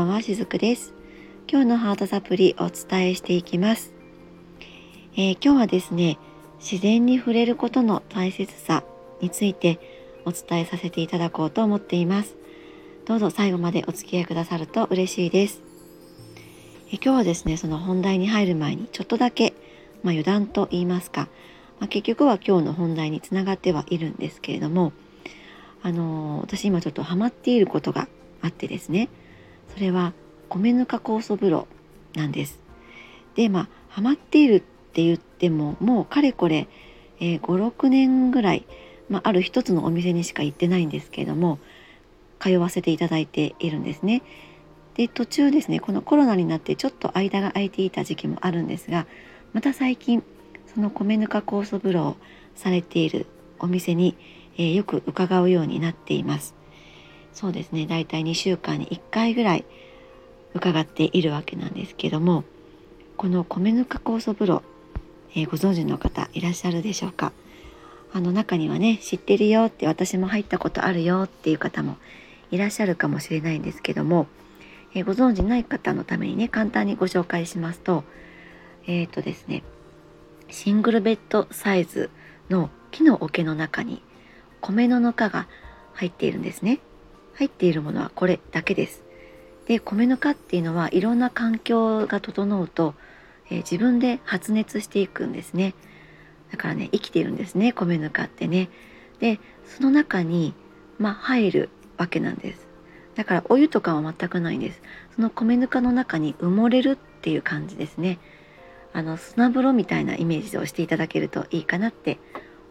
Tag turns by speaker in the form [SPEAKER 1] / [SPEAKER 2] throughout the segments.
[SPEAKER 1] ばんは、しずくです。今日のハートサプリお伝えしていきます、えー、今日はですね、自然に触れることの大切さについてお伝えさせていただこうと思っています。どうぞ最後までお付き合いくださると嬉しいです。えー、今日はですね、その本題に入る前にちょっとだけ、まあ、余談と言いますか、まあ、結局は今日の本題につながってはいるんですけれども、あのー、私今ちょっとハマっていることがあってですねそれは米ぬか酵素風呂なんです。でまあハマっているって言ってももうかれこれ、えー、56年ぐらい、まあ、ある一つのお店にしか行ってないんですけれども通わせていただいているんですね。で途中ですねこのコロナになってちょっと間が空いていた時期もあるんですがまた最近その米ぬか酵素風呂をされているお店に、えー、よく伺うようになっています。そうですね大体2週間に1回ぐらい伺っているわけなんですけどもこの米ぬか酵素風呂、えー、ご存知の方いらっしゃるでしょうか？あの中にはね知ってるよって私も入ったことあるよっていう方もいらっしゃるかもしれないんですけども、えー、ご存知ない方のためにね簡単にご紹介しますとえっ、ー、とですねシングルベッドサイズの木の桶の中に米のぬかが入っているんですね。入っているものはこれだけです。で米ぬかっていうのはいろんな環境が整うと、えー、自分で発熱していくんですね。だからね生きているんですね米ぬかってね。でその中にまあ入るわけなんです。だからお湯とかは全くないんです。その米ぬかの中に埋もれるっていう感じですね。あの砂風呂みたいなイメージをしていただけるといいかなって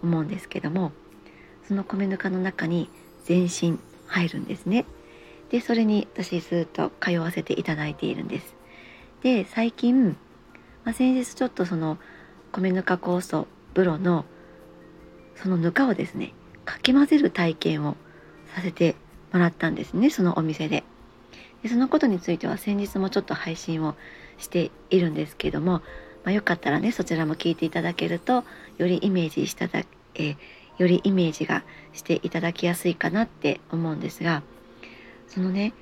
[SPEAKER 1] 思うんですけどもその米ぬかの中に全身入るんですね。でそれに私ずっと通わせていただいているんです。で最近、まあ、先日ちょっとその米ぬか酵素風呂のそのぬかをですねかき混ぜる体験をさせてもらったんですねそのお店ででそのことについては先日もちょっと配信をしているんですけども、まあ、よかったらねそちらも聞いていただけるとよりイメージしただ、えー、よりイメージがしていただきやすいかなって思うんですがそのね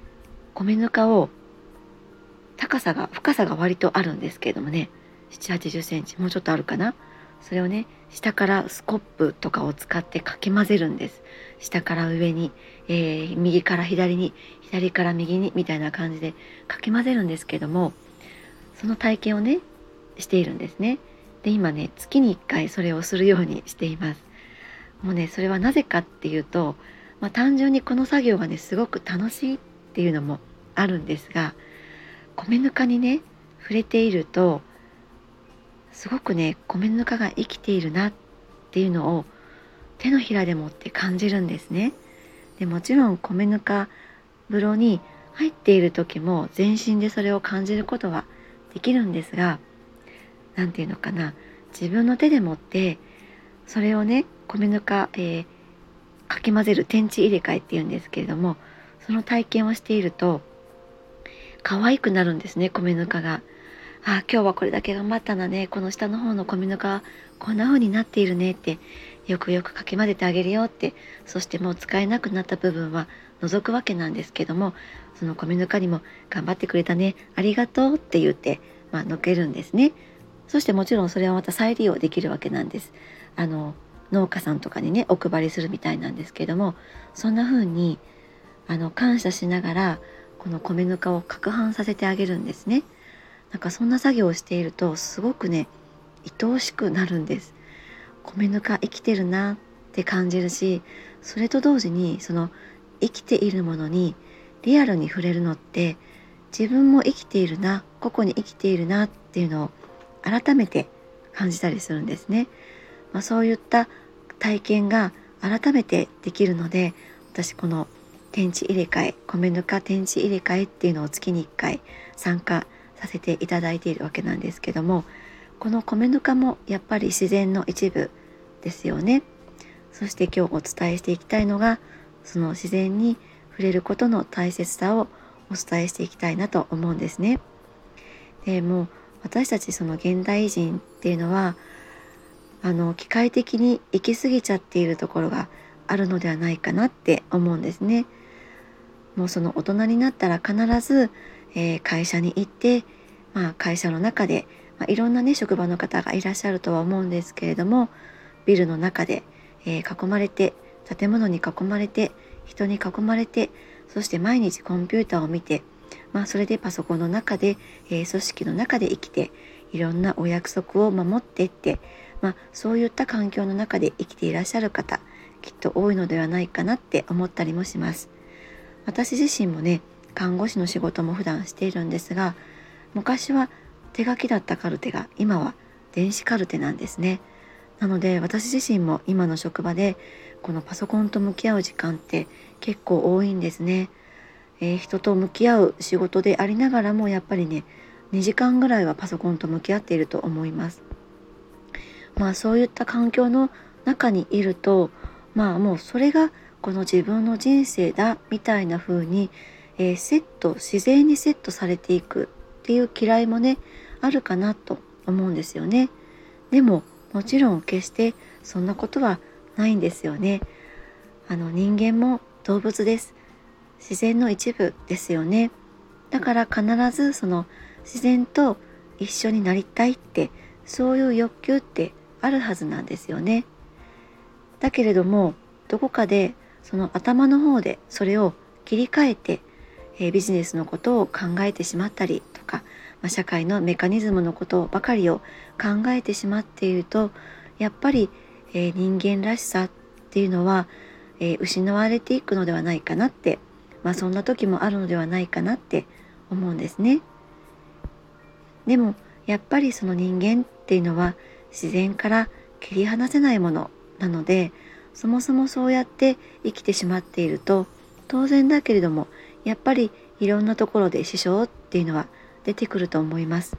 [SPEAKER 1] 米ぬかを高さが深さが割とあるんですけれどもね7 8 0センチもうちょっとあるかな。それをね下からスコップとかを使ってかき混ぜるんです。下から上に、えー、右から左に左から右にみたいな感じでかき混ぜるんですけどもその体験をねしているんですね。で今ね月に1回それをするようにしています。もうねそれはなぜかっていうと、まあ、単純にこの作業がねすごく楽しいっていうのもあるんですが米ぬかにね触れているとすごくね米ぬかが生きているなっていうのを手のひらでもって感じるんですね。でもちろん米ぬか風呂に入っている時も全身でそれを感じることはできるんですが何て言うのかな自分の手でもってそれをね米ぬか、えー、かき混ぜる天地入れ替えっていうんですけれどもその体験をしていると可愛くなるんですね米ぬかが。あ今日はこれだけ頑張ったんだねこの下の方の米ぬかこんな風になっているねってよくよくかき混ぜてあげるよってそしてもう使えなくなった部分は除くわけなんですけどもその米ぬかにも頑張ってくれたねありがとうって言って、まあ、のけるんですねそしてもちろんそれはまた再利用できるわけなんですあの農家さんとかにねお配りするみたいなんですけどもそんな風にあの感謝しながらこの米ぬかを攪拌させてあげるんですねなんかそんな作業をしているとすごくね愛おしくなるんです米ぬか生きてるなって感じるしそれと同時にその生きているものにリアルに触れるのって自分も生きているな個々に生きているなっていうのを改めて感じたりするんですね。まあ、そういった体験が改めてできるので私この天地入れ替え米ぬか天地入れ替えっていうのを月に1回参加させていただいているわけなんですけどもこの米ぬかもやっぱり自然の一部ですよね。そして今日お伝えしていきたいのがその自然に触れることの大切さをお伝えしていきたいなと思うんですね。でも私たちその現代人っていうのはあの機械的に行き過ぎちゃっているところがあるのではないかなって思うんですね。もうその大人になったら必ず、えー、会社に行って、まあ、会社の中で、まあ、いろんなね職場の方がいらっしゃるとは思うんですけれどもビルの中で、えー、囲まれて建物に囲まれて人に囲まれてそして毎日コンピューターを見て、まあ、それでパソコンの中で、えー、組織の中で生きていろんなお約束を守ってって、まあ、そういった環境の中で生きていらっしゃる方きっと多いのではないかなって思ったりもします。私自身もね看護師の仕事も普段しているんですが昔は手書きだったカルテが今は電子カルテなんですね。なので私自身も今の職場でこのパソコンと向き合う時間って結構多いんですね。えー、人と向き合う仕事でありながらもやっぱりね2時間ぐらいはパソコンと向き合っていると思います。まあそういった環境の中にいるとまあもうそれがこの自分の人生だみたいな風に、えー、セット自然にセットされていくっていう嫌いもねあるかなと思うんですよね。でももちろん決してそんなことはないんですよね。あの人間も動物です。自然の一部ですよね。だから必ずその自然と一緒になりたいってそういう欲求ってあるはずなんですよね。だけれどもどこかでその頭の方でそれを切り替えて、えー、ビジネスのことを考えてしまったりとか、まあ、社会のメカニズムのことばかりを考えてしまっているとやっぱり、えー、人間らしさっていうのは、えー、失われていくのではないかなって、まあ、そんな時もあるのではないかなって思うんですね。でもやっぱりその人間っていうのは自然から切り離せないものなのでそもそもそうやって生きてしまっていると当然だけれどもやっぱりいろんなところで支障っていうのは出てくると思います。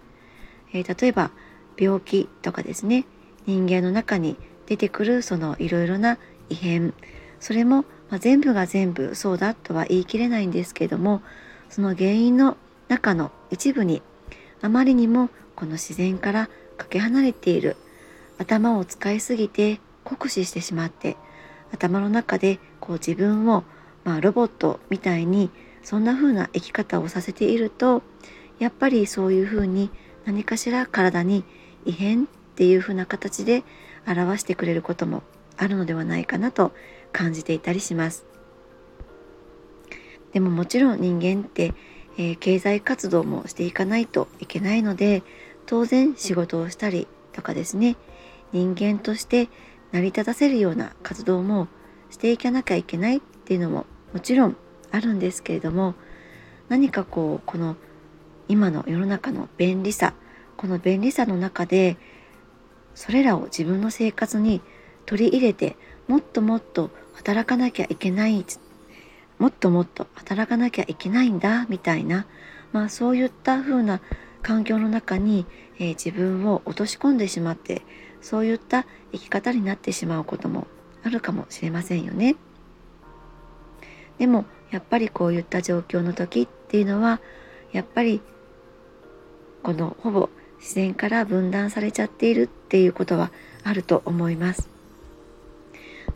[SPEAKER 1] えー、例えば病気とかですね人間の中に出てくるそのいろいろな異変それも、ま、全部が全部そうだとは言い切れないんですけどもその原因の中の一部にあまりにもこの自然からかけ離れている頭を使いすぎて酷使してしまって頭の中でこう自分を、まあ、ロボットみたいにそんな風な生き方をさせているとやっぱりそういう風に何かしら体に異変っていう風な形で表してくれることもあるのではないかなと感じていたりします。でももちろん人間って、えー、経済活動もしていかないといけないので当然仕事をしたりとかですね人間として成り立たせるような活動もしていかなきゃいけないっていうのももちろんあるんですけれども何かこうこの今の世の中の便利さこの便利さの中でそれらを自分の生活に取り入れてもっともっと働かなきゃいけないもっともっと働かなきゃいけないんだみたいな、まあ、そういった風な環境の中に、えー、自分を落とし込んでしまってそういった生き方になってしまうこともあるかもしれませんよね。でもやっぱりこういった状況の時っていうのはやっぱりこのほぼ自然から分断されちゃっているっていうことはあると思います。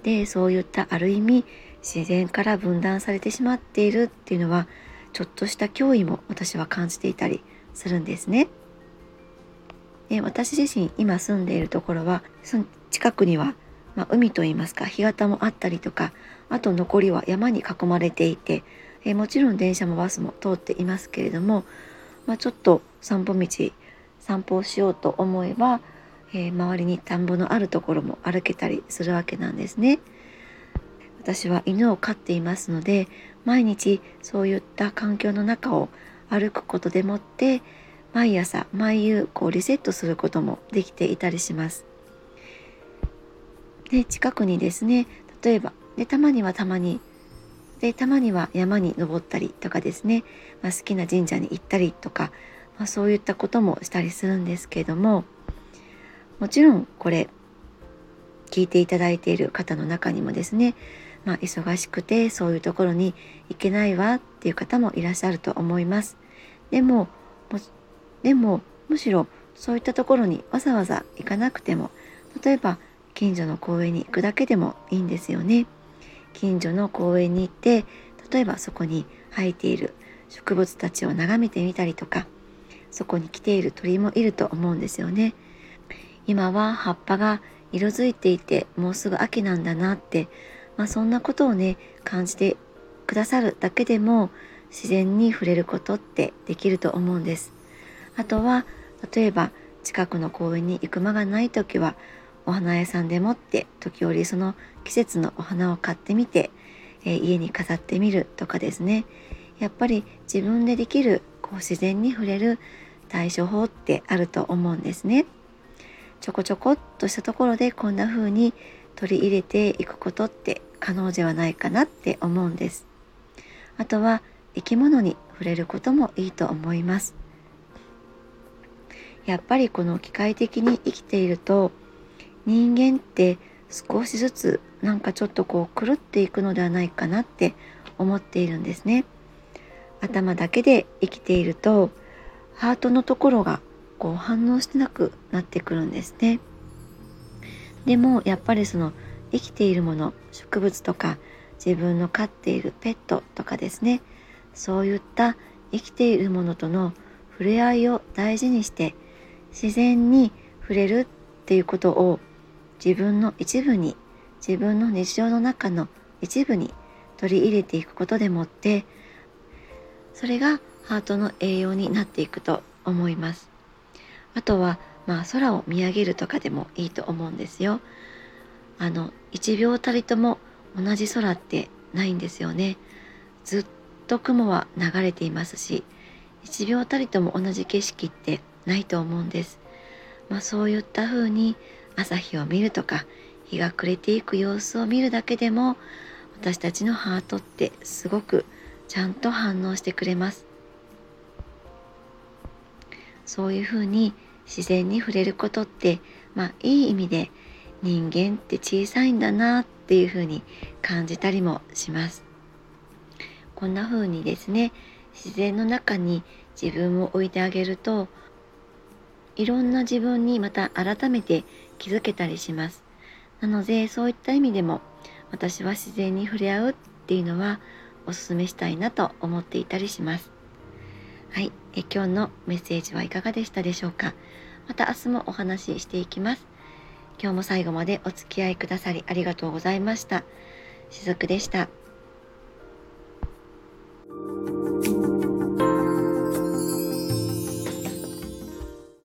[SPEAKER 1] でそういったある意味自然から分断されてしまっているっていうのはちょっとした脅威も私は感じていたりするんですね。で私自身今住んでいるところはその近くには、まあ、海といいますか干潟もあったりとかあと残りは山に囲まれていて、えもちろん電車もバスも通っていますけれども、まあ、ちょっと散歩道散歩をしようと思えば、えー、周りに田んぼのあるところも歩けたりするわけなんですね。私は犬を飼っていますので毎日そういった環境の中を歩くことでもって毎朝毎夕こうリセットすることもできていたりします。で近くにですね例えばでたまにはたまにでたまには山に登ったりとかですね、まあ、好きな神社に行ったりとか、まあ、そういったこともしたりするんですけどももちろんこれ聞いていただいている方の中にもですね、まあ、忙しくてそういうところに行けないわっていう方もいらっしゃると思います。でもでもむしろそういったところにわざわざ行かなくても例えば近所の公園に行くだけでもいいんですよね。近所の公園に行って例えばそこに生えている植物たちを眺めてみたりとかそこに来ている鳥もいると思うんですよね今は葉っぱが色づいていてもうすぐ秋なんだなって、まあ、そんなことをね感じてくださるだけでも自然に触れることってできると思うんですあとは例えば近くの公園に行く間がない時はお花屋さんでもって時折その季節のお花を買ってみて、えー、家に飾ってみるとかですねやっぱり自分でできるこう自然に触れる対処法ってあると思うんですね。ちょこちょこっとしたところでこんな風に取り入れていくことって可能ではないかなって思うんです。あとは生き物に触れることもいいと思います。やっぱりこの機械的に生きていると人間って少しずつなんかちょっとこう狂っていくのではないかなって思っているんですね。頭だけで生きているとハートのところがこう反応してなくなってくるんですね。でもやっぱりその生きているもの植物とか自分の飼っているペットとかですね。そういった生きているものとの触れ合いを大事にして自然に触れるっていうことを自分の一部に自分の日常の中の一部に取り入れていくことでもってそれがハートの栄養になっていくと思います。あとはまあ空を見上げるとかでもいいと思うんですよあの1秒たりとも同じ空ってないんですよねずっと雲は流れていますし1秒たりとも同じ景色ってないと思うんです。まあ、そういった風に朝日を見るとか日が暮れていく様子を見るだけでも私たちのハートってすごくちゃんと反応してくれます。そういう風に自然に触れることってまあいい意味で人間って小さいんだなっていう風に感じたりもします。こんな風にですね自然の中に自分を置いてあげるといろんな自分にまた改めて気づけたりしますなのでそういった意味でも私は自然に触れ合うっていうのはおすすめしたいなと思っていたりしますはい。え今日のメッセージはいかがでしたでしょうか？また明日もお話ししていきます。今日も最後までお付き合いくださりありがとうございました。しずくでした。